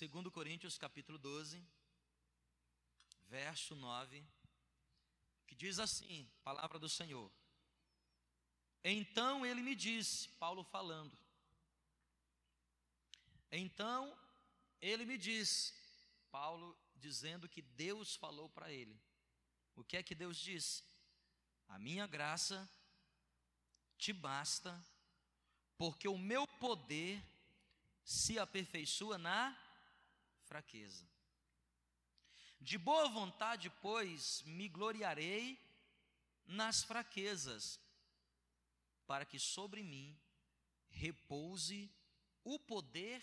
2 Coríntios capítulo 12, verso 9, que diz assim: Palavra do Senhor. Então ele me disse, Paulo falando. Então ele me disse, Paulo dizendo que Deus falou para ele. O que é que Deus disse? A minha graça te basta, porque o meu poder se aperfeiçoa na fraqueza. De boa vontade, pois, me gloriarei nas fraquezas, para que sobre mim repouse o poder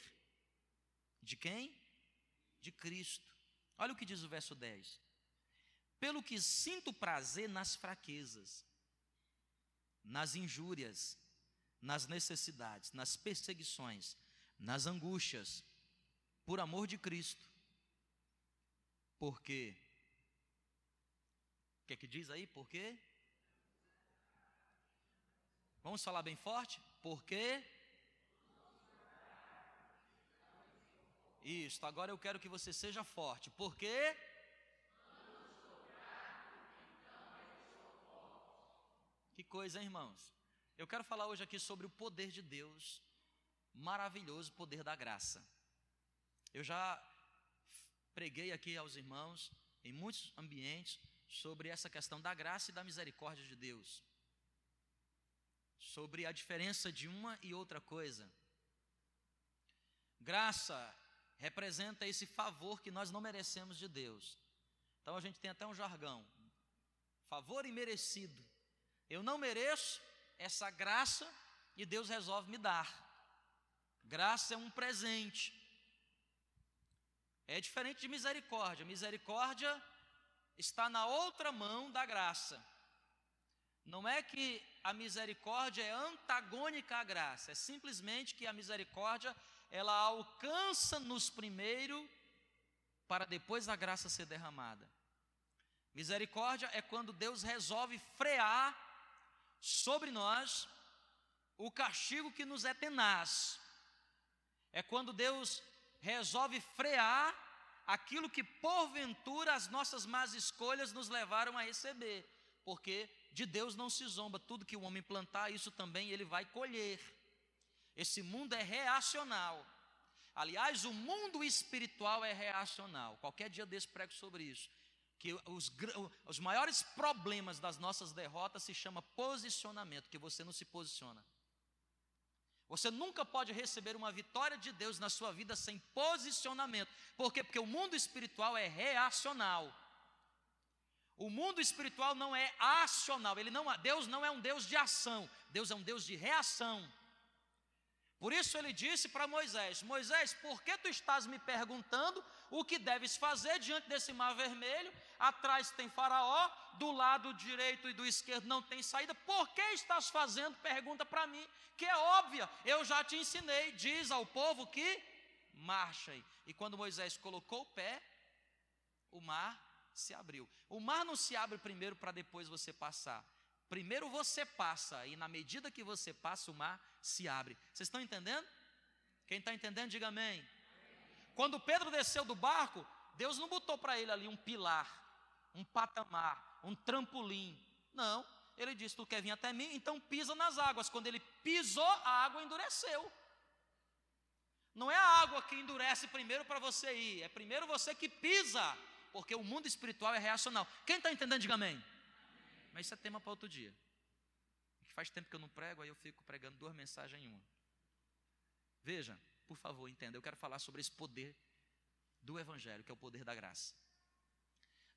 de quem? De Cristo. Olha o que diz o verso 10. Pelo que sinto prazer nas fraquezas, nas injúrias, nas necessidades, nas perseguições, nas angústias, por amor de Cristo. Porque o que é que diz aí? Por quê? Vamos falar bem forte? Porque Isso, agora eu quero que você seja forte. Porque Que coisa, hein, irmãos? Eu quero falar hoje aqui sobre o poder de Deus, maravilhoso poder da graça. Eu já preguei aqui aos irmãos em muitos ambientes sobre essa questão da graça e da misericórdia de Deus. Sobre a diferença de uma e outra coisa. Graça representa esse favor que nós não merecemos de Deus. Então a gente tem até um jargão: favor imerecido. Eu não mereço essa graça e Deus resolve me dar. Graça é um presente. É diferente de misericórdia. Misericórdia está na outra mão da graça. Não é que a misericórdia é antagônica à graça, é simplesmente que a misericórdia ela alcança-nos primeiro para depois a graça ser derramada. Misericórdia é quando Deus resolve frear sobre nós o castigo que nos é tenaz. É quando Deus resolve frear aquilo que porventura as nossas más escolhas nos levaram a receber, porque de Deus não se zomba, tudo que o homem plantar, isso também ele vai colher. Esse mundo é reacional. Aliás, o mundo espiritual é reacional. Qualquer dia desse prego sobre isso. Que os, os maiores problemas das nossas derrotas se chama posicionamento, que você não se posiciona. Você nunca pode receber uma vitória de Deus na sua vida sem posicionamento. Por quê? Porque o mundo espiritual é reacional. O mundo espiritual não é acional. Ele não, Deus não é um Deus de ação. Deus é um Deus de reação. Por isso ele disse para Moisés: Moisés, por que tu estás me perguntando o que deves fazer diante desse mar vermelho? Atrás tem Faraó, do lado direito e do esquerdo não tem saída. Por que estás fazendo pergunta para mim, que é óbvia? Eu já te ensinei. Diz ao povo que marchem. E quando Moisés colocou o pé, o mar se abriu. O mar não se abre primeiro para depois você passar. Primeiro você passa, e na medida que você passa, o mar se abre. Vocês estão entendendo? Quem está entendendo, diga amém. Quando Pedro desceu do barco, Deus não botou para ele ali um pilar, um patamar, um trampolim. Não. Ele disse: Tu quer vir até mim? Então pisa nas águas. Quando ele pisou, a água endureceu. Não é a água que endurece primeiro para você ir, é primeiro você que pisa, porque o mundo espiritual é reacional. Quem está entendendo, diga amém. Mas isso é tema para outro dia. Faz tempo que eu não prego, aí eu fico pregando duas mensagens em uma. Veja, por favor, entenda. Eu quero falar sobre esse poder do Evangelho, que é o poder da graça.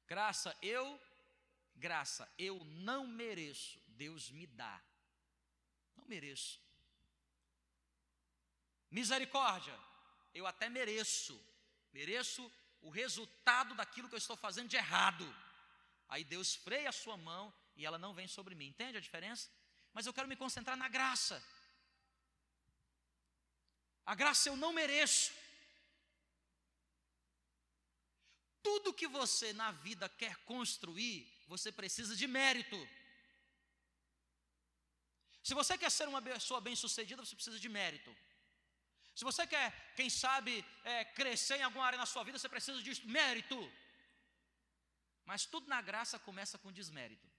Graça, eu, graça, eu não mereço, Deus me dá. Não mereço. Misericórdia, eu até mereço. Mereço o resultado daquilo que eu estou fazendo de errado. Aí Deus freia a sua mão e ela não vem sobre mim. Entende a diferença? Mas eu quero me concentrar na graça. A graça eu não mereço. Tudo que você na vida quer construir, você precisa de mérito. Se você quer ser uma pessoa bem-sucedida, você precisa de mérito. Se você quer, quem sabe, é, crescer em alguma área na sua vida, você precisa de mérito. Mas tudo na graça começa com desmérito.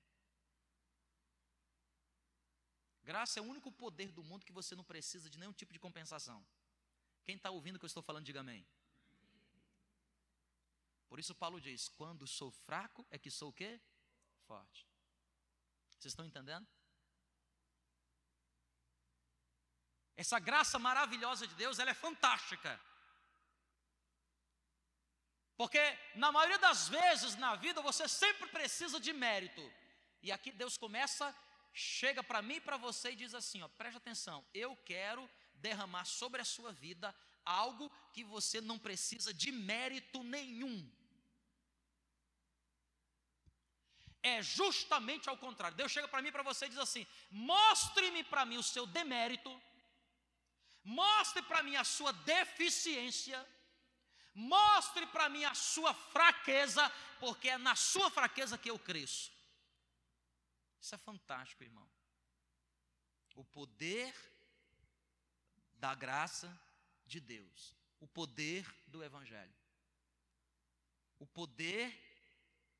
Graça é o único poder do mundo que você não precisa de nenhum tipo de compensação. Quem está ouvindo o que eu estou falando, diga amém. Por isso Paulo diz: quando sou fraco, é que sou o quê? Forte. Vocês estão entendendo? Essa graça maravilhosa de Deus, ela é fantástica. Porque na maioria das vezes na vida você sempre precisa de mérito. E aqui Deus começa, chega para mim e para você e diz assim: ó, preste atenção, eu quero derramar sobre a sua vida algo que você não precisa de mérito nenhum. É justamente ao contrário. Deus chega para mim e para você e diz assim: mostre-me para mim o seu demérito, mostre para mim a sua deficiência, mostre para mim a sua fraqueza, porque é na sua fraqueza que eu cresço. Isso é fantástico, irmão. O poder da graça de Deus, o poder do Evangelho, o poder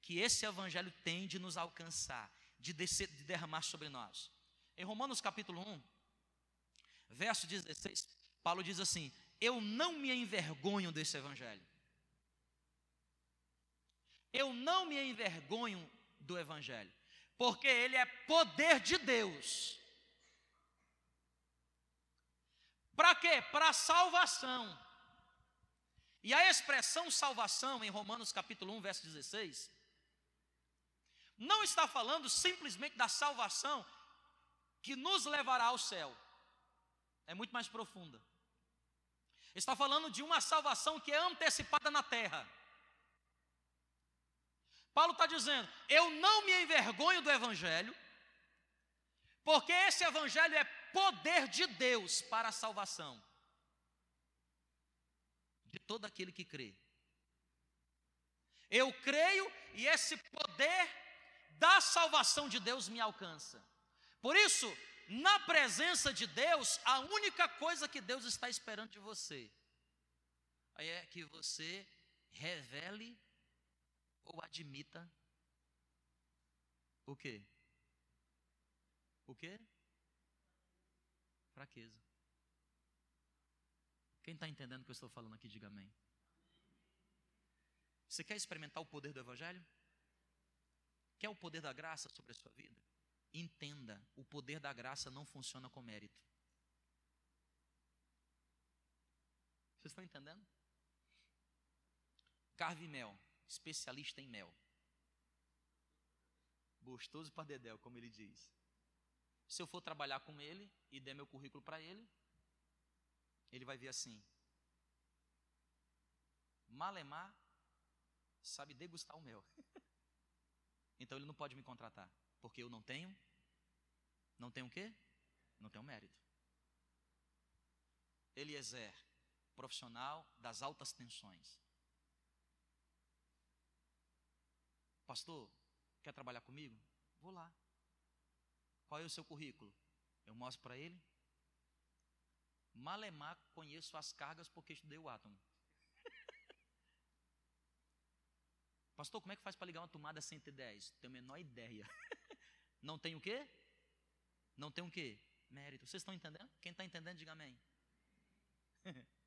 que esse evangelho tem de nos alcançar, de, descer, de derramar sobre nós. Em Romanos capítulo 1, verso 16, Paulo diz assim: Eu não me envergonho desse evangelho. Eu não me envergonho do evangelho, porque ele é poder de Deus. Para quê? Para salvação. E a expressão salvação em Romanos capítulo 1, verso 16, não está falando simplesmente da salvação que nos levará ao céu. É muito mais profunda. Está falando de uma salvação que é antecipada na terra. Paulo está dizendo: eu não me envergonho do Evangelho, porque esse Evangelho é poder de Deus para a salvação de todo aquele que crê. Eu creio e esse poder da salvação de Deus me alcança. Por isso, na presença de Deus, a única coisa que Deus está esperando de você é que você revele ou admita o quê? O quê? Fraqueza. Quem está entendendo o que eu estou falando aqui, diga amém. Você quer experimentar o poder do Evangelho? Quer o poder da graça sobre a sua vida? Entenda, o poder da graça não funciona com mérito. Vocês estão entendendo? Carve mel, especialista em mel. Gostoso para dedéu, como ele diz. Se eu for trabalhar com ele e der meu currículo para ele, ele vai ver assim: Malemar sabe degustar o mel. Então ele não pode me contratar, porque eu não tenho não tenho o quê? Não tenho mérito. Eliezer, profissional das altas tensões. Pastor, quer trabalhar comigo? Vou lá. Qual é o seu currículo? Eu mostro para ele. Malemar conheço as cargas porque estudei o átomo. Pastor, como é que faz para ligar uma tomada 110? Tenho a menor ideia. Não tem o quê? Não tem o quê? Mérito. Vocês estão entendendo? Quem está entendendo, diga amém.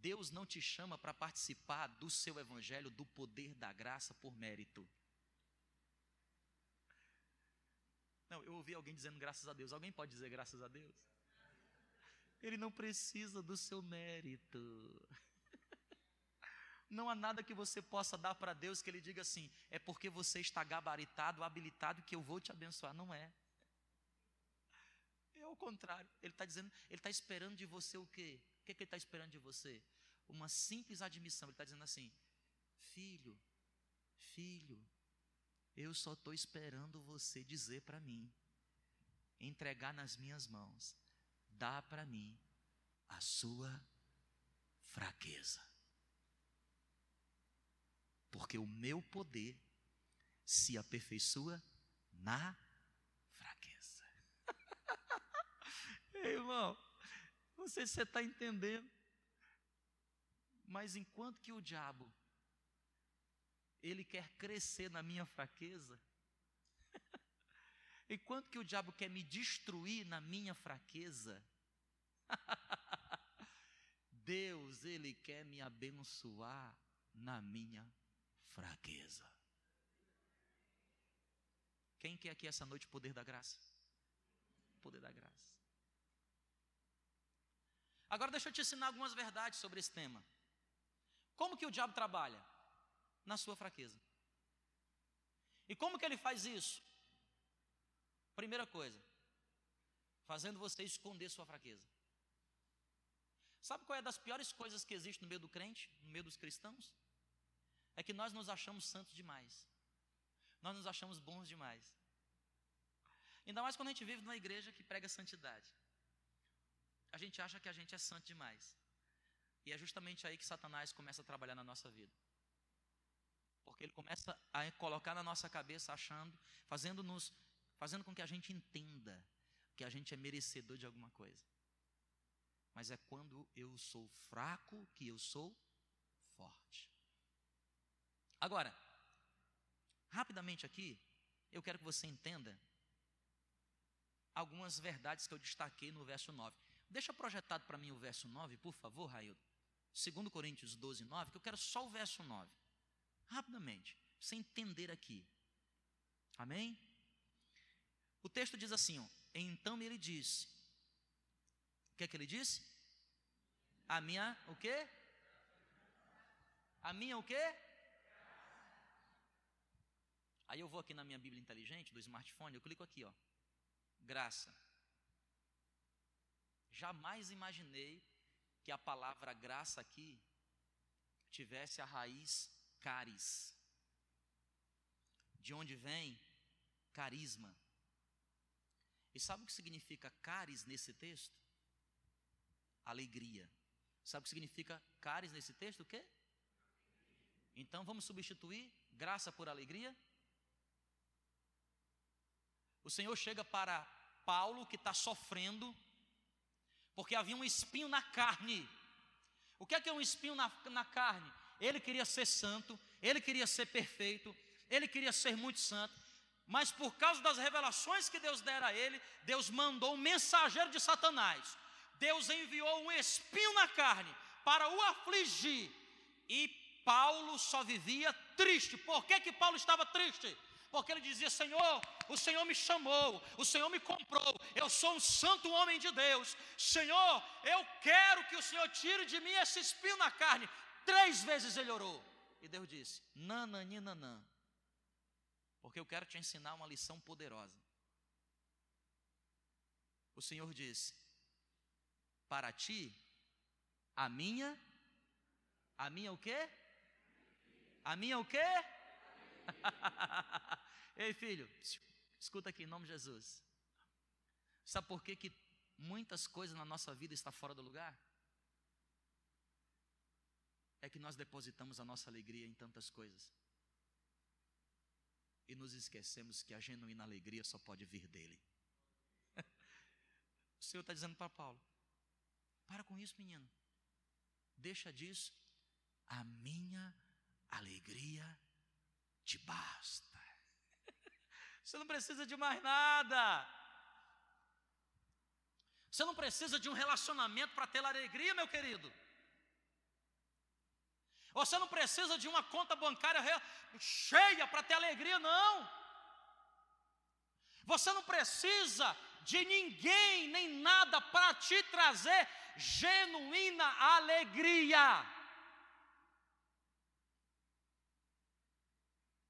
Deus não te chama para participar do seu evangelho, do poder da graça por mérito. Não, eu ouvi alguém dizendo graças a Deus. Alguém pode dizer graças a Deus? Ele não precisa do seu mérito. Não há nada que você possa dar para Deus que Ele diga assim, é porque você está gabaritado, habilitado, que eu vou te abençoar. Não é. É o contrário. Ele está dizendo, Ele está esperando de você o quê? Que, é que Ele está esperando de você? Uma simples admissão. Ele está dizendo assim: Filho, filho, eu só estou esperando você dizer para mim, entregar nas minhas mãos, dá para mim a sua fraqueza porque o meu poder se aperfeiçoa na fraqueza. Ei, irmão, Não sei se você está entendendo. Mas enquanto que o diabo, ele quer crescer na minha fraqueza, enquanto que o diabo quer me destruir na minha fraqueza, Deus, ele quer me abençoar na minha fraqueza. Quem quer aqui essa noite o poder da graça? Poder da graça. Agora deixa eu te ensinar algumas verdades sobre esse tema. Como que o diabo trabalha? Na sua fraqueza. E como que ele faz isso? Primeira coisa, fazendo você esconder sua fraqueza. Sabe qual é das piores coisas que existe no meio do crente, no meio dos cristãos? É que nós nos achamos santos demais. Nós nos achamos bons demais. Ainda mais quando a gente vive numa igreja que prega santidade. A gente acha que a gente é santo demais. E é justamente aí que Satanás começa a trabalhar na nossa vida. Porque ele começa a colocar na nossa cabeça achando, fazendo-nos, fazendo com que a gente entenda que a gente é merecedor de alguma coisa. Mas é quando eu sou fraco que eu sou forte. Agora, rapidamente aqui, eu quero que você entenda algumas verdades que eu destaquei no verso 9. Deixa projetado para mim o verso 9, por favor, Raildo. 2 Coríntios 12, 9, que eu quero só o verso 9. Rapidamente, você entender aqui. Amém? O texto diz assim, ó, então ele disse. O que é que ele disse? A minha, o quê? A minha o quê? Aí eu vou aqui na minha Bíblia inteligente do smartphone, eu clico aqui, ó. Graça. Jamais imaginei que a palavra graça aqui tivesse a raiz caris. De onde vem carisma. E sabe o que significa caris nesse texto? Alegria. Sabe o que significa caris nesse texto? O quê? Então vamos substituir graça por alegria? O Senhor chega para Paulo, que está sofrendo, porque havia um espinho na carne. O que é que é um espinho na, na carne? Ele queria ser santo, ele queria ser perfeito, ele queria ser muito santo, mas por causa das revelações que Deus dera a ele, Deus mandou um mensageiro de Satanás. Deus enviou um espinho na carne para o afligir. E Paulo só vivia triste. Por que, que Paulo estava triste? porque ele dizia: Senhor, o Senhor me chamou, o Senhor me comprou, eu sou um santo homem de Deus. Senhor, eu quero que o Senhor tire de mim esse espinho na carne. Três vezes ele orou. E Deus disse: Nananina, porque eu quero te ensinar uma lição poderosa. O Senhor disse: Para ti, a minha, a minha o quê? A minha o quê? Ei, filho, escuta aqui em nome de Jesus. Sabe por que, que muitas coisas na nossa vida estão fora do lugar? É que nós depositamos a nossa alegria em tantas coisas. E nos esquecemos que a genuína alegria só pode vir dele. o Senhor está dizendo para Paulo: para com isso, menino. Deixa disso. A minha alegria te basta. Você não precisa de mais nada. Você não precisa de um relacionamento para ter alegria, meu querido. Você não precisa de uma conta bancária cheia para ter alegria, não. Você não precisa de ninguém nem nada para te trazer genuína alegria.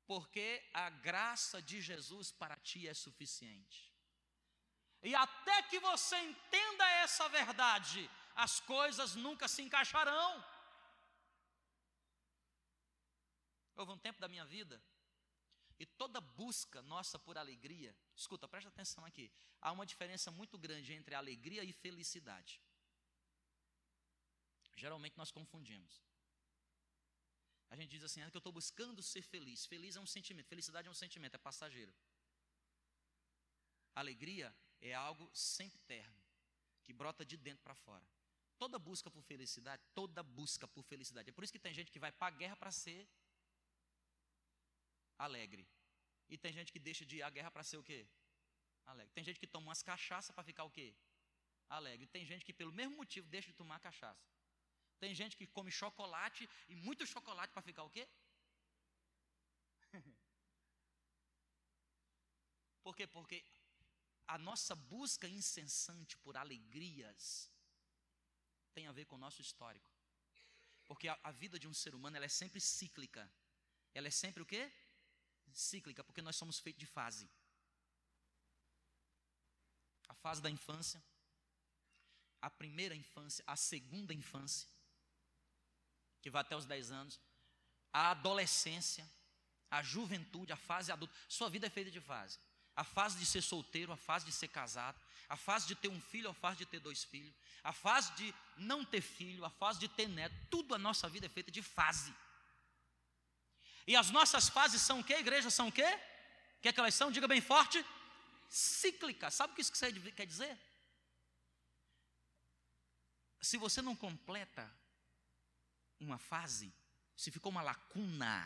Porque a graça de Jesus para ti é suficiente. E até que você entenda essa verdade, as coisas nunca se encaixarão. Houve um tempo da minha vida, e toda busca nossa por alegria, escuta, presta atenção aqui, há uma diferença muito grande entre alegria e felicidade. Geralmente nós confundimos. A gente diz assim, é que eu estou buscando ser feliz. Feliz é um sentimento, felicidade é um sentimento, é passageiro. Alegria é algo sempre terno, que brota de dentro para fora. Toda busca por felicidade, toda busca por felicidade. É por isso que tem gente que vai para a guerra para ser alegre. E tem gente que deixa de ir à guerra para ser o quê? Alegre. Tem gente que toma umas cachaças para ficar o quê? Alegre. Tem gente que pelo mesmo motivo deixa de tomar cachaça. Tem gente que come chocolate e muito chocolate para ficar o quê? Por quê? Porque a nossa busca incessante por alegrias tem a ver com o nosso histórico. Porque a, a vida de um ser humano é sempre cíclica. Ela é sempre o quê? Cíclica, porque nós somos feitos de fase. A fase da infância, a primeira infância, a segunda infância, que vai até os 10 anos, a adolescência, a juventude, a fase adulta. Sua vida é feita de fase a fase de ser solteiro, a fase de ser casado, a fase de ter um filho, a fase de ter dois filhos, a fase de não ter filho, a fase de ter neto, tudo a nossa vida é feita de fase. E as nossas fases são o que, igreja? São o quê? O que é que elas são? Diga bem forte. Cíclicas. Sabe o que isso quer dizer? Se você não completa uma fase, se ficou uma lacuna,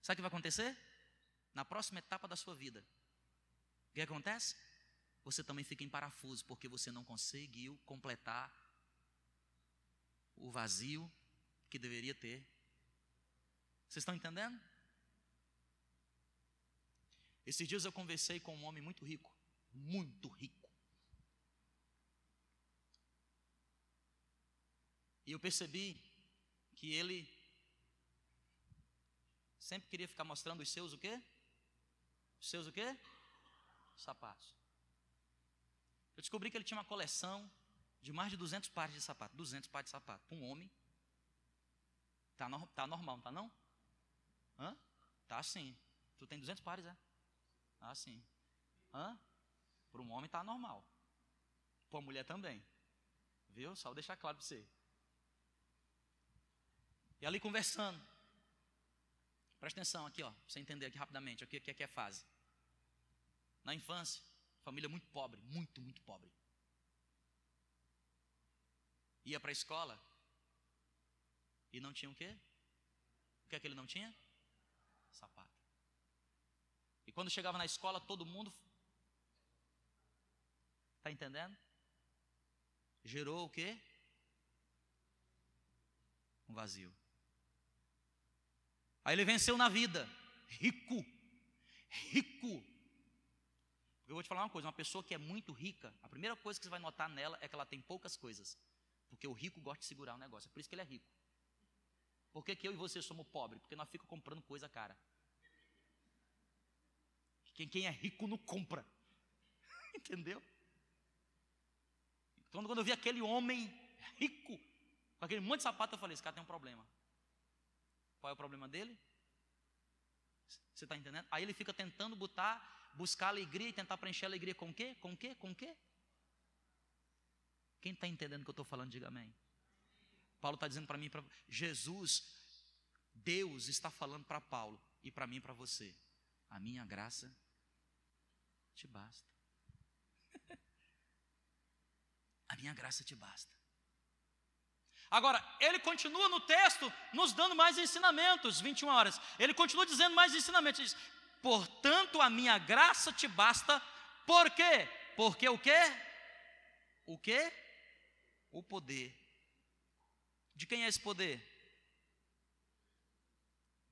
sabe o que vai acontecer? Na próxima etapa da sua vida, o que acontece? Você também fica em parafuso, porque você não conseguiu completar o vazio que deveria ter. Vocês estão entendendo? Esses dias eu conversei com um homem muito rico, muito rico. E eu percebi que ele sempre queria ficar mostrando os seus o quê? Os seus o quê? sapatos. Eu descobri que ele tinha uma coleção de mais de 200 pares de sapato. 200 pares de sapato. Para um homem, tá, no, tá normal, não tá não? Hã? Tá sim. Tu tem 200 pares, é? Ah, sim. Hã? Para um homem tá normal. Para uma mulher também. Viu? Só vou deixar claro para você. E ali conversando. Presta atenção aqui, ó, para você entender aqui rapidamente o que é que é fase na infância, família muito pobre, muito, muito pobre. Ia para a escola e não tinha o quê? O que é que ele não tinha? Sapato. E quando chegava na escola, todo mundo. Está entendendo? Gerou o quê? Um vazio. Aí ele venceu na vida, rico, rico, eu vou te falar uma coisa: uma pessoa que é muito rica, a primeira coisa que você vai notar nela é que ela tem poucas coisas. Porque o rico gosta de segurar o negócio. É por isso que ele é rico. Por que, que eu e você somos pobres? Porque nós ficamos comprando coisa cara. Quem, quem é rico não compra. Entendeu? Então, quando eu vi aquele homem rico, com aquele monte de sapato, eu falei: esse cara tem um problema. Qual é o problema dele? Você está entendendo? Aí ele fica tentando botar buscar alegria e tentar preencher a alegria com o quê? Com o quê? Com o quê? Quem está entendendo o que eu estou falando, diga amém. Paulo está dizendo para mim, para Jesus, Deus está falando para Paulo e para mim e para você. A minha graça te basta. a minha graça te basta. Agora, ele continua no texto nos dando mais ensinamentos, 21 horas. Ele continua dizendo mais ensinamentos. Ele diz: Portanto, a minha graça te basta. Por quê? Porque o quê? O quê? O poder. De quem é esse poder?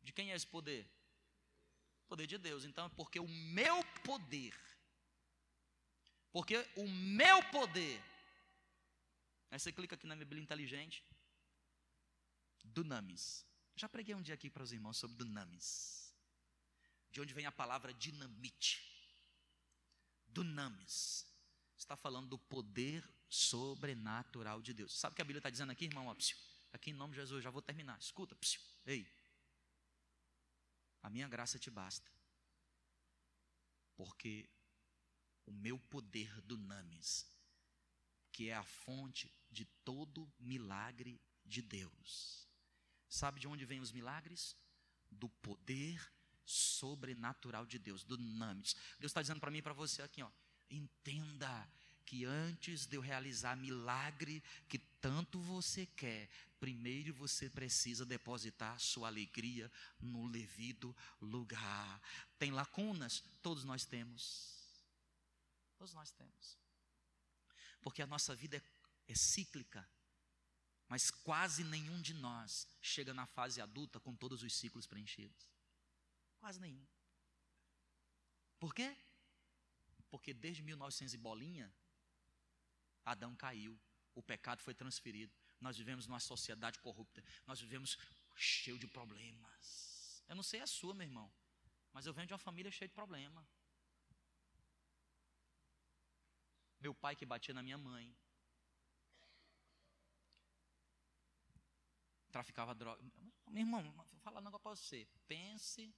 De quem é esse poder? Poder de Deus. Então, é porque o meu poder, porque o meu poder, aí você clica aqui na minha Bíblia inteligente, Dunamis. Já preguei um dia aqui para os irmãos sobre Dunamis de onde vem a palavra dinamite. Dunamis. Está falando do poder sobrenatural de Deus. Sabe o que a Bíblia está dizendo aqui, irmão? Aqui em nome de Jesus, já vou terminar. Escuta, psiu. ei. A minha graça te basta. Porque o meu poder dunamis, que é a fonte de todo milagre de Deus. Sabe de onde vêm os milagres? Do poder sobrenatural de Deus, do Namis. Deus está dizendo para mim e para você aqui, ó, entenda que antes de eu realizar milagre que tanto você quer, primeiro você precisa depositar sua alegria no devido lugar. Tem lacunas? Todos nós temos. Todos nós temos. Porque a nossa vida é, é cíclica. Mas quase nenhum de nós chega na fase adulta com todos os ciclos preenchidos. Quase nenhum. Por quê? Porque desde 1900 e bolinha, Adão caiu, o pecado foi transferido. Nós vivemos numa sociedade corrupta, nós vivemos cheio de problemas. Eu não sei a sua, meu irmão, mas eu venho de uma família cheia de problema. Meu pai que batia na minha mãe. Traficava droga. Meu irmão, vou falar um negócio para você. Pense.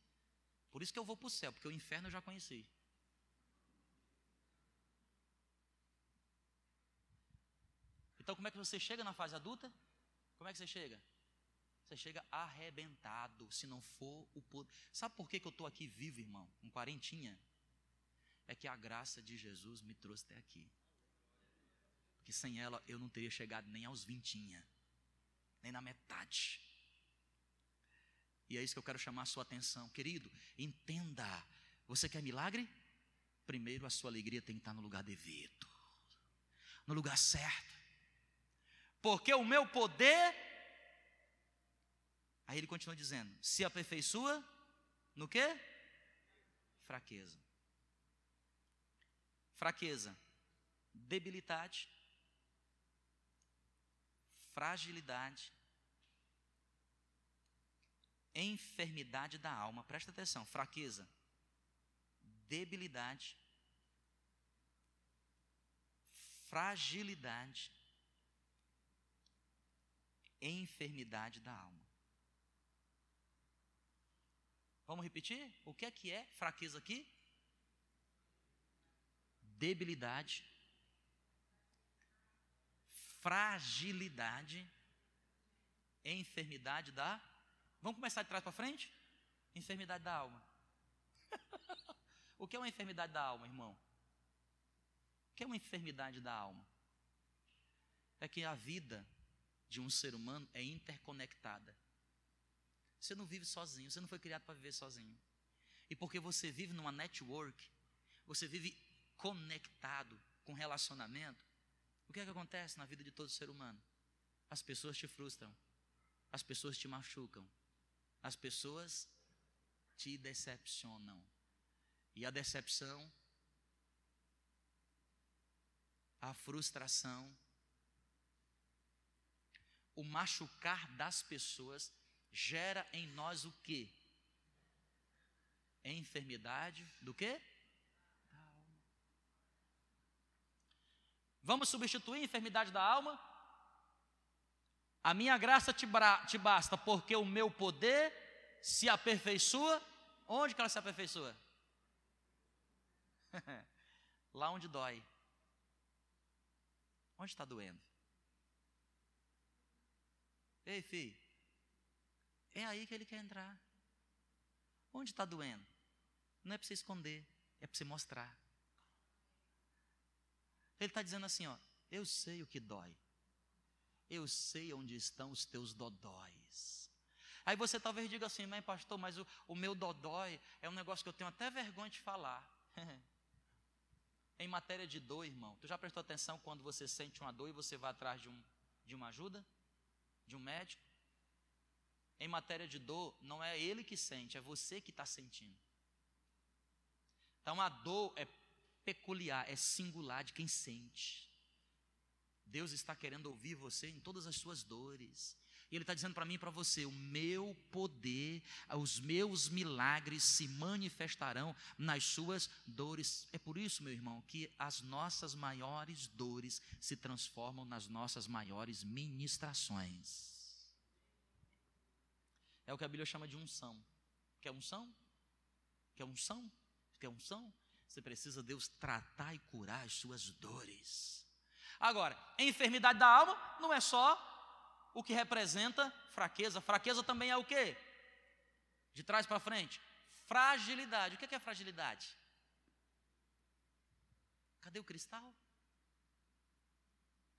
Por isso que eu vou para o céu, porque o inferno eu já conheci. Então, como é que você chega na fase adulta? Como é que você chega? Você chega arrebentado, se não for o poder. Sabe por que, que eu estou aqui vivo, irmão? Com quarentinha? É que a graça de Jesus me trouxe até aqui. Porque sem ela eu não teria chegado nem aos vintinha, nem na metade. E é isso que eu quero chamar a sua atenção. Querido, entenda. Você quer milagre? Primeiro a sua alegria tem que estar no lugar devido. No lugar certo porque o meu poder. Aí ele continua dizendo: se aperfeiçoa no que? Fraqueza. Fraqueza, debilidade, fragilidade, enfermidade da alma. Presta atenção: fraqueza, debilidade, fragilidade, enfermidade da alma. Vamos repetir? O que é que é fraqueza aqui? Debilidade, fragilidade, enfermidade da. Vamos começar de trás para frente? Enfermidade da alma. o que é uma enfermidade da alma, irmão? O que é uma enfermidade da alma? É que a vida de um ser humano é interconectada. Você não vive sozinho, você não foi criado para viver sozinho. E porque você vive numa network, você vive conectado com relacionamento, o que é que acontece na vida de todo ser humano? As pessoas te frustram, as pessoas te machucam, as pessoas te decepcionam. E a decepção, a frustração, o machucar das pessoas gera em nós o quê? Enfermidade do quê? Da alma. Vamos substituir a enfermidade da alma? A minha graça te, te basta, porque o meu poder se aperfeiçoa. Onde que ela se aperfeiçoa? Lá onde dói. Onde está doendo? Ei, filho, é aí que ele quer entrar. Onde está doendo? Não é para você esconder, é para você mostrar. Ele está dizendo assim: ó, eu sei o que dói. Eu sei onde estão os teus dodóis. Aí você talvez diga assim, mas pastor, mas o, o meu dodói é um negócio que eu tenho até vergonha de falar. em matéria de dor, irmão, tu já prestou atenção quando você sente uma dor e você vai atrás de, um, de uma ajuda? de um médico. Em matéria de dor, não é ele que sente, é você que está sentindo. Então a dor é peculiar, é singular de quem sente. Deus está querendo ouvir você em todas as suas dores. E Ele está dizendo para mim e para você: o meu poder, os meus milagres se manifestarão nas suas dores. É por isso, meu irmão, que as nossas maiores dores se transformam nas nossas maiores ministrações. É o que a Bíblia chama de unção. Quer unção? Quer unção? Quer unção? Você precisa Deus tratar e curar as suas dores. Agora, enfermidade da alma não é só o que representa fraqueza. Fraqueza também é o quê? De trás para frente. Fragilidade. O que é, fragilidade? Cadê o cristal?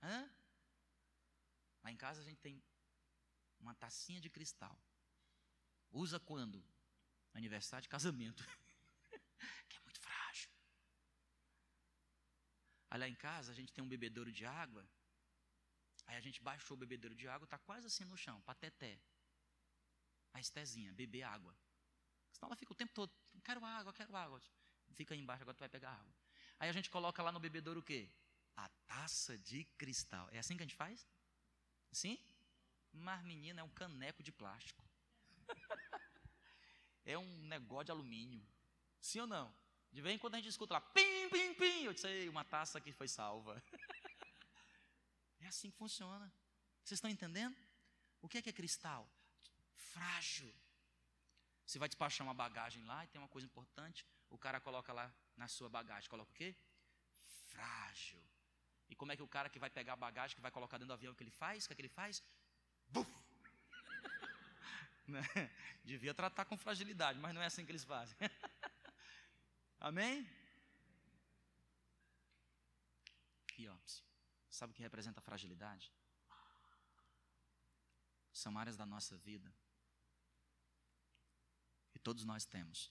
Hã? Lá em casa a gente tem uma tacinha de cristal. Usa quando? Aniversário de casamento. que é muito frágil. Aí lá em casa a gente tem um bebedouro de água. Aí a gente baixou o bebedouro de água, está quase assim no chão, pateté. A estezinha, beber água. Senão ela fica o tempo todo, quero água, quero água. Fica aí embaixo, agora tu vai pegar água. Aí a gente coloca lá no bebedouro o quê? A taça de cristal. É assim que a gente faz? Sim? Mas, menina, é um caneco de plástico. é um negócio de alumínio. Sim ou não? De vez em quando a gente escuta lá, pim, pim, pim. Eu disse, uma taça que foi salva. é assim que funciona. Vocês estão entendendo? O que é que é cristal? Frágil. Você vai despachar uma bagagem lá e tem uma coisa importante. O cara coloca lá na sua bagagem. Coloca o quê? Frágil. E como é que o cara que vai pegar a bagagem, que vai colocar dentro do avião, o que ele faz? O que, é que ele faz? Buf! Né? Devia tratar com fragilidade, mas não é assim que eles fazem. Amém? Aqui. Sabe o que representa a fragilidade? São áreas da nossa vida. E todos nós temos.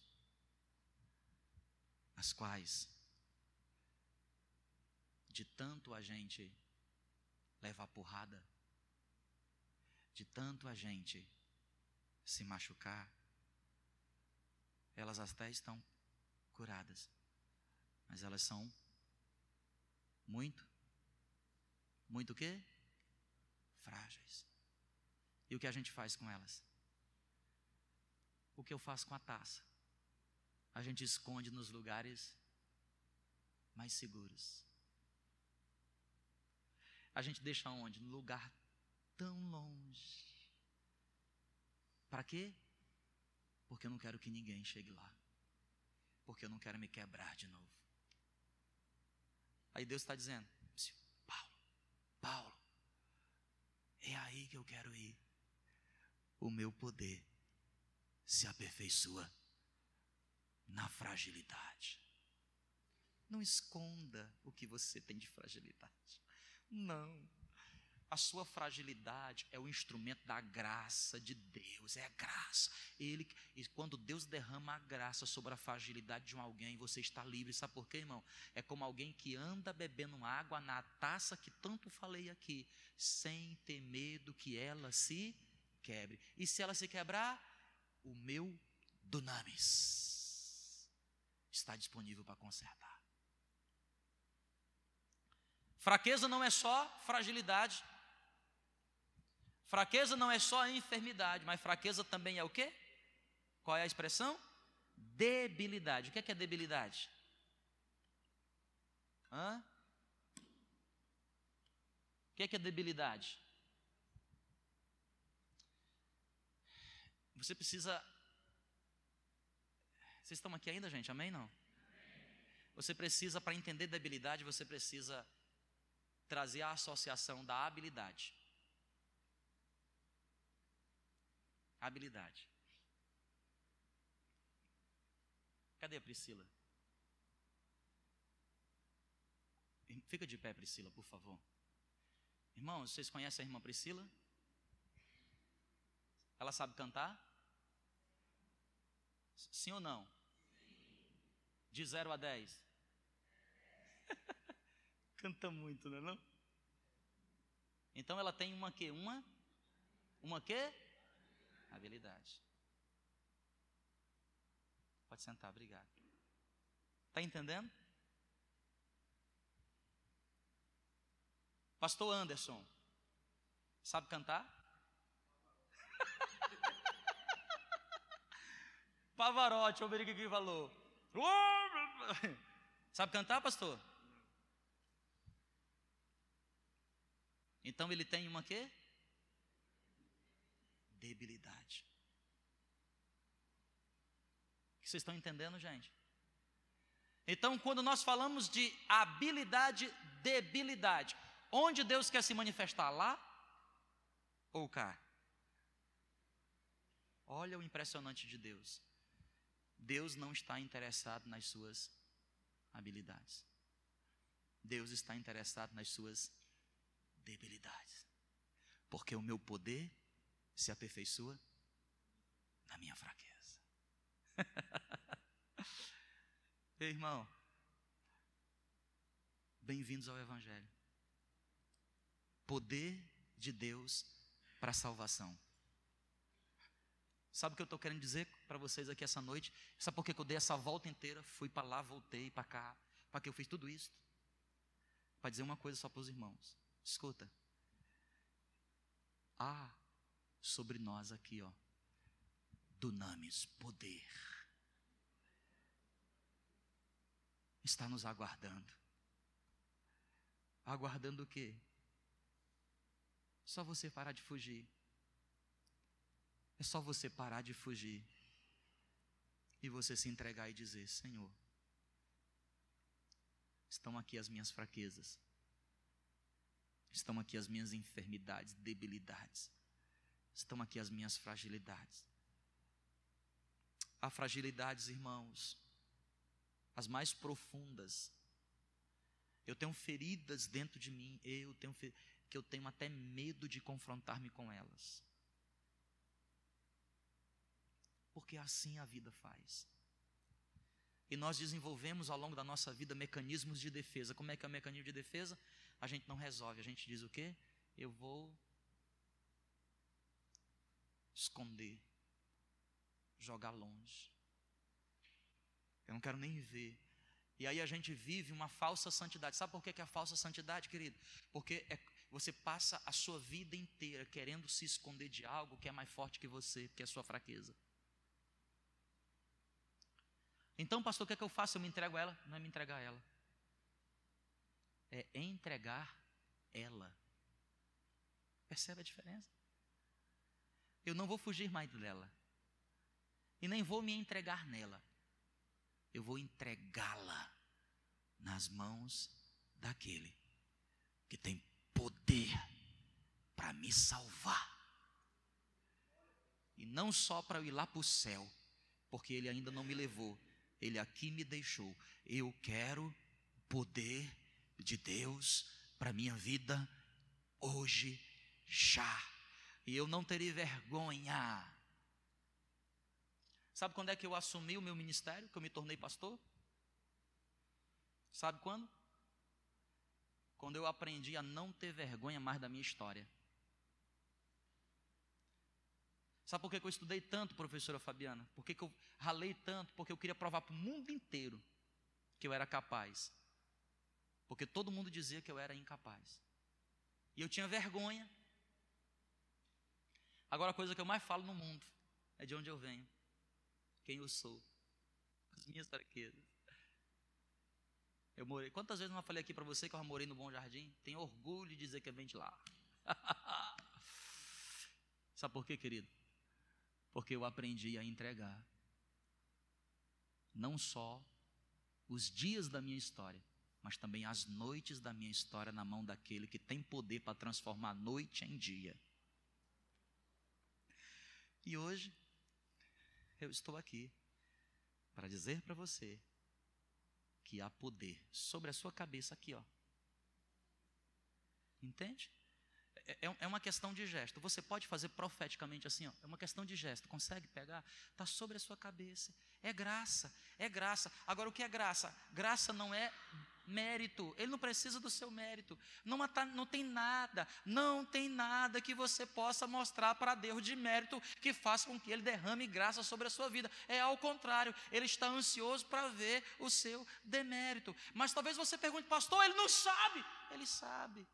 As quais, de tanto a gente levar porrada, de tanto a gente se machucar, elas até estão curadas, mas elas são muito, muito o quê? Frágeis. E o que a gente faz com elas? O que eu faço com a taça? A gente esconde nos lugares mais seguros. A gente deixa onde? No lugar tão longe. Para quê? Porque eu não quero que ninguém chegue lá. Porque eu não quero me quebrar de novo. Aí Deus está dizendo: Paulo, Paulo, é aí que eu quero ir. O meu poder se aperfeiçoa na fragilidade. Não esconda o que você tem de fragilidade. Não. A sua fragilidade é o instrumento da graça de Deus, é a graça. Ele, e quando Deus derrama a graça sobre a fragilidade de um alguém, você está livre. Sabe por quê, irmão? É como alguém que anda bebendo água na taça que tanto falei aqui, sem ter medo que ela se quebre. E se ela se quebrar, o meu dunamis está disponível para consertar. Fraqueza não é só fragilidade, Fraqueza não é só enfermidade, mas fraqueza também é o quê? Qual é a expressão? Debilidade. O que é, que é debilidade? Hã? O que é, que é debilidade? Você precisa. Vocês estão aqui ainda, gente? Amém? Não? Você precisa, para entender debilidade, você precisa trazer a associação da habilidade. Habilidade. Cadê a Priscila? Fica de pé, Priscila, por favor. Irmãos, vocês conhecem a irmã Priscila? Ela sabe cantar? Sim ou não? De 0 a 10. Canta muito, não é não? Então ela tem uma que? Uma? Uma que? Habilidade. Pode sentar, obrigado. Está entendendo? Pastor Anderson, sabe cantar? Pavarotti, o que que falou. Sabe cantar, pastor? Então ele tem uma quê? Debilidade. Vocês estão entendendo, gente? Então, quando nós falamos de habilidade, debilidade, onde Deus quer se manifestar? Lá ou cá? Olha o impressionante de Deus. Deus não está interessado nas suas habilidades. Deus está interessado nas suas debilidades. Porque o meu poder se aperfeiçoa na minha fraqueza. irmão, bem-vindos ao Evangelho. Poder de Deus para a salvação. Sabe o que eu estou querendo dizer para vocês aqui essa noite? Sabe por que eu dei essa volta inteira? Fui para lá, voltei para cá. Para que eu fiz tudo isso? Para dizer uma coisa só para os irmãos. Escuta. Há sobre nós aqui, ó, dunamis, poder. Está nos aguardando. Aguardando o quê? Só você parar de fugir. É só você parar de fugir e você se entregar e dizer: Senhor, estão aqui as minhas fraquezas, estão aqui as minhas enfermidades, debilidades, estão aqui as minhas fragilidades. Há fragilidades, irmãos, as mais profundas. Eu tenho feridas dentro de mim, eu tenho que eu tenho até medo de confrontar-me com elas porque assim a vida faz. E nós desenvolvemos ao longo da nossa vida mecanismos de defesa. Como é que é o mecanismo de defesa? A gente não resolve, a gente diz o quê? Eu vou esconder, jogar longe. Eu não quero nem ver. E aí a gente vive uma falsa santidade. Sabe por que é a falsa santidade, querido? Porque é, você passa a sua vida inteira querendo se esconder de algo que é mais forte que você, que é a sua fraqueza. Então, pastor, o que é que eu faço? Eu me entrego a ela? Não é me entregar a ela. É entregar ela. Percebe a diferença? Eu não vou fugir mais dela. E nem vou me entregar nela. Eu vou entregá-la nas mãos daquele que tem poder para me salvar. E não só para eu ir lá para o céu, porque ele ainda não me levou, ele aqui me deixou. Eu quero poder de Deus para minha vida hoje, já. E eu não terei vergonha. Sabe quando é que eu assumi o meu ministério, que eu me tornei pastor? Sabe quando? Quando eu aprendi a não ter vergonha mais da minha história. Sabe por que eu estudei tanto, professora Fabiana? Por que eu ralei tanto? Porque eu queria provar para o mundo inteiro que eu era capaz. Porque todo mundo dizia que eu era incapaz. E eu tinha vergonha. Agora, a coisa que eu mais falo no mundo é de onde eu venho, quem eu sou, as minhas fraquezas. Eu morei. Quantas vezes eu não falei aqui para você que eu morei no Bom Jardim? Tenho orgulho de dizer que eu venho de lá. Sabe por quê, querido? porque eu aprendi a entregar não só os dias da minha história, mas também as noites da minha história na mão daquele que tem poder para transformar noite em dia. E hoje, eu estou aqui para dizer para você que há poder sobre a sua cabeça aqui, ó. Entende? É, é, é uma questão de gesto. Você pode fazer profeticamente assim, ó, é uma questão de gesto. Consegue pegar? Está sobre a sua cabeça. É graça, é graça. Agora, o que é graça? Graça não é mérito. Ele não precisa do seu mérito. Não, não tem nada, não tem nada que você possa mostrar para Deus de mérito que faça com que Ele derrame graça sobre a sua vida. É ao contrário, Ele está ansioso para ver o seu demérito. Mas talvez você pergunte, pastor, Ele não sabe. Ele sabe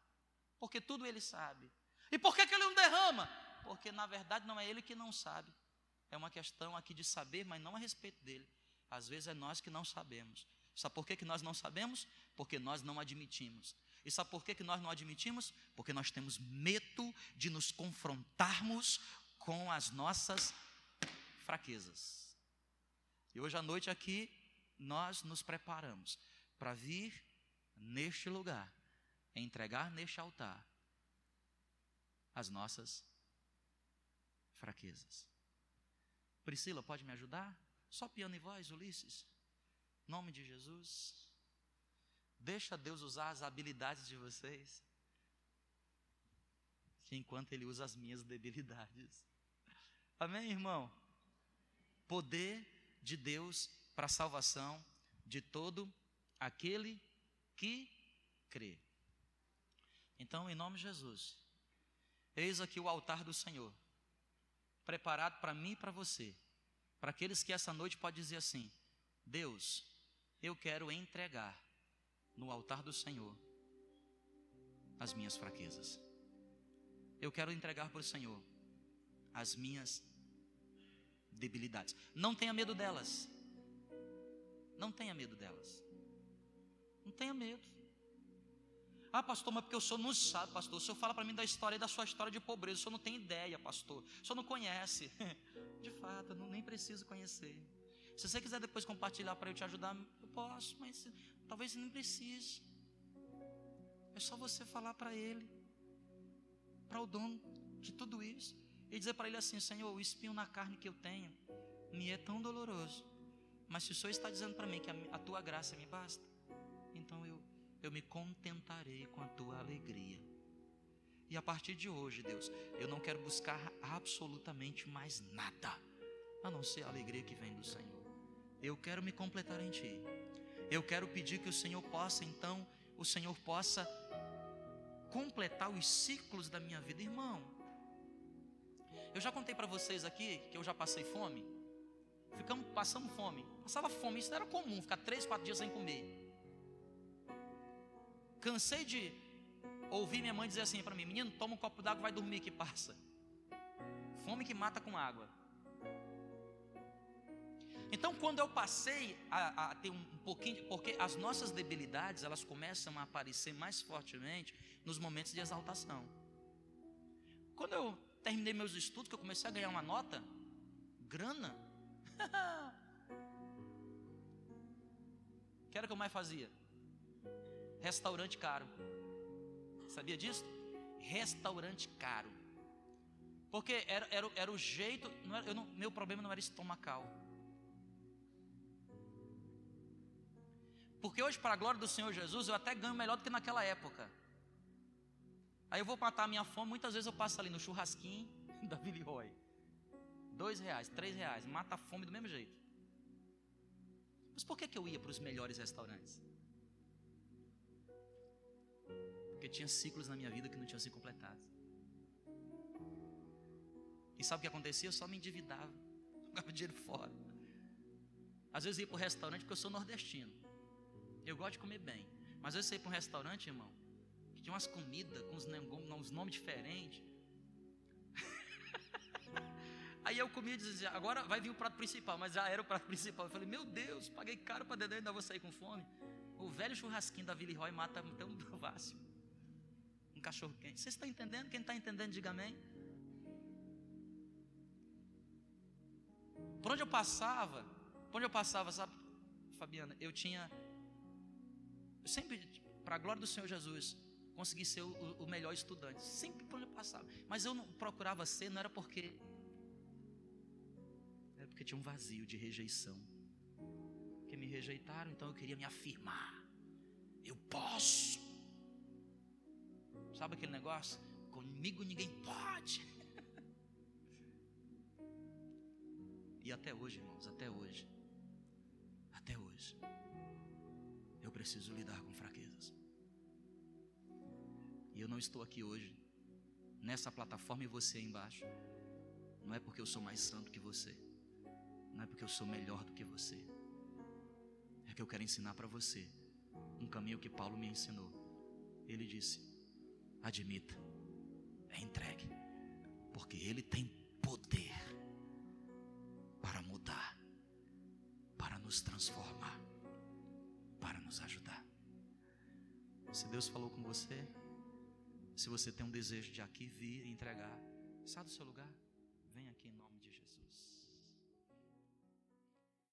porque tudo ele sabe. E por que, que ele não derrama? Porque na verdade não é ele que não sabe. É uma questão aqui de saber, mas não a respeito dele. Às vezes é nós que não sabemos. Sabe por que, que nós não sabemos? Porque nós não admitimos. E sabe por que, que nós não admitimos? Porque nós temos medo de nos confrontarmos com as nossas fraquezas. E hoje à noite aqui, nós nos preparamos para vir neste lugar entregar neste altar as nossas fraquezas. Priscila, pode me ajudar? Só piano e voz, Ulisses. Nome de Jesus. Deixa Deus usar as habilidades de vocês. que enquanto Ele usa as minhas debilidades. Amém, irmão? Poder de Deus para a salvação de todo aquele que crê. Então, em nome de Jesus, eis aqui o altar do Senhor, preparado para mim e para você, para aqueles que essa noite podem dizer assim: Deus, eu quero entregar no altar do Senhor as minhas fraquezas. Eu quero entregar para o Senhor as minhas debilidades. Não tenha medo delas. Não tenha medo delas. Não tenha medo. Ah, pastor, mas porque o senhor não sabe, pastor. O senhor fala para mim da história da sua história de pobreza. O senhor não tem ideia, pastor. O senhor não conhece. De fato, eu nem preciso conhecer. Se você quiser depois compartilhar para eu te ajudar, eu posso, mas talvez nem precise. É só você falar para ele, para o dono de tudo isso, e dizer para ele assim: Senhor, o espinho na carne que eu tenho me é tão doloroso. Mas se o Senhor está dizendo para mim que a, a tua graça me basta, então eu eu me contentarei com a tua alegria. E a partir de hoje, Deus, eu não quero buscar absolutamente mais nada, a não ser a alegria que vem do Senhor. Eu quero me completar em Ti. Eu quero pedir que o Senhor possa, então, o Senhor possa completar os ciclos da minha vida, irmão. Eu já contei para vocês aqui que eu já passei fome. Ficamos, passamos fome. Passava fome, isso era comum, ficar três, quatro dias sem comer. Cansei de ouvir minha mãe dizer assim para mim: Menino, toma um copo d'água, vai dormir que passa. Fome que mata com água. Então, quando eu passei a, a ter um pouquinho, porque as nossas debilidades elas começam a aparecer mais fortemente nos momentos de exaltação. Quando eu terminei meus estudos, que eu comecei a ganhar uma nota, grana. que era que eu mais fazia? Restaurante caro. Sabia disso? Restaurante caro. Porque era, era, era o jeito, não era, não, meu problema não era estomacal. Porque hoje, para a glória do Senhor Jesus, eu até ganho melhor do que naquela época. Aí eu vou matar a minha fome, muitas vezes eu passo ali no churrasquinho da Billy Roy. Dois reais, três reais, mata a fome do mesmo jeito. Mas por que, que eu ia para os melhores restaurantes? Porque tinha ciclos na minha vida que não tinham se completado. E sabe o que acontecia? Eu só me endividava, jogava dinheiro fora. Às vezes eu ia para o restaurante porque eu sou nordestino. Eu gosto de comer bem. Mas eu ia para um restaurante, irmão, que tinha umas comidas com uns, nomes diferentes. Aí eu comia e dizia, agora vai vir o prato principal, mas já era o prato principal. Eu falei, meu Deus, paguei caro para Dedé ainda vou sair com fome. O velho churrasquinho da Vila Roy mata um fácil um cachorro quente. Vocês estão entendendo? Quem está entendendo, diga amém. Por onde eu passava, por onde eu passava, sabe, Fabiana, eu tinha, eu sempre, para a glória do Senhor Jesus, consegui ser o, o, melhor estudante, sempre por onde eu passava. Mas eu não procurava ser, não era porque, era porque tinha um vazio de rejeição. Que me rejeitaram, então eu queria me afirmar. Eu posso. Sabe aquele negócio? Comigo ninguém pode. e até hoje, irmãos, até hoje, até hoje, eu preciso lidar com fraquezas. E eu não estou aqui hoje, nessa plataforma e você aí embaixo. Não é porque eu sou mais santo que você. Não é porque eu sou melhor do que você. É que eu quero ensinar para você um caminho que Paulo me ensinou. Ele disse: admita, é entregue, porque Ele tem poder para mudar, para nos transformar, para nos ajudar. Se Deus falou com você, se você tem um desejo de aqui vir e entregar, sai do seu lugar, vem aqui em nome de Jesus.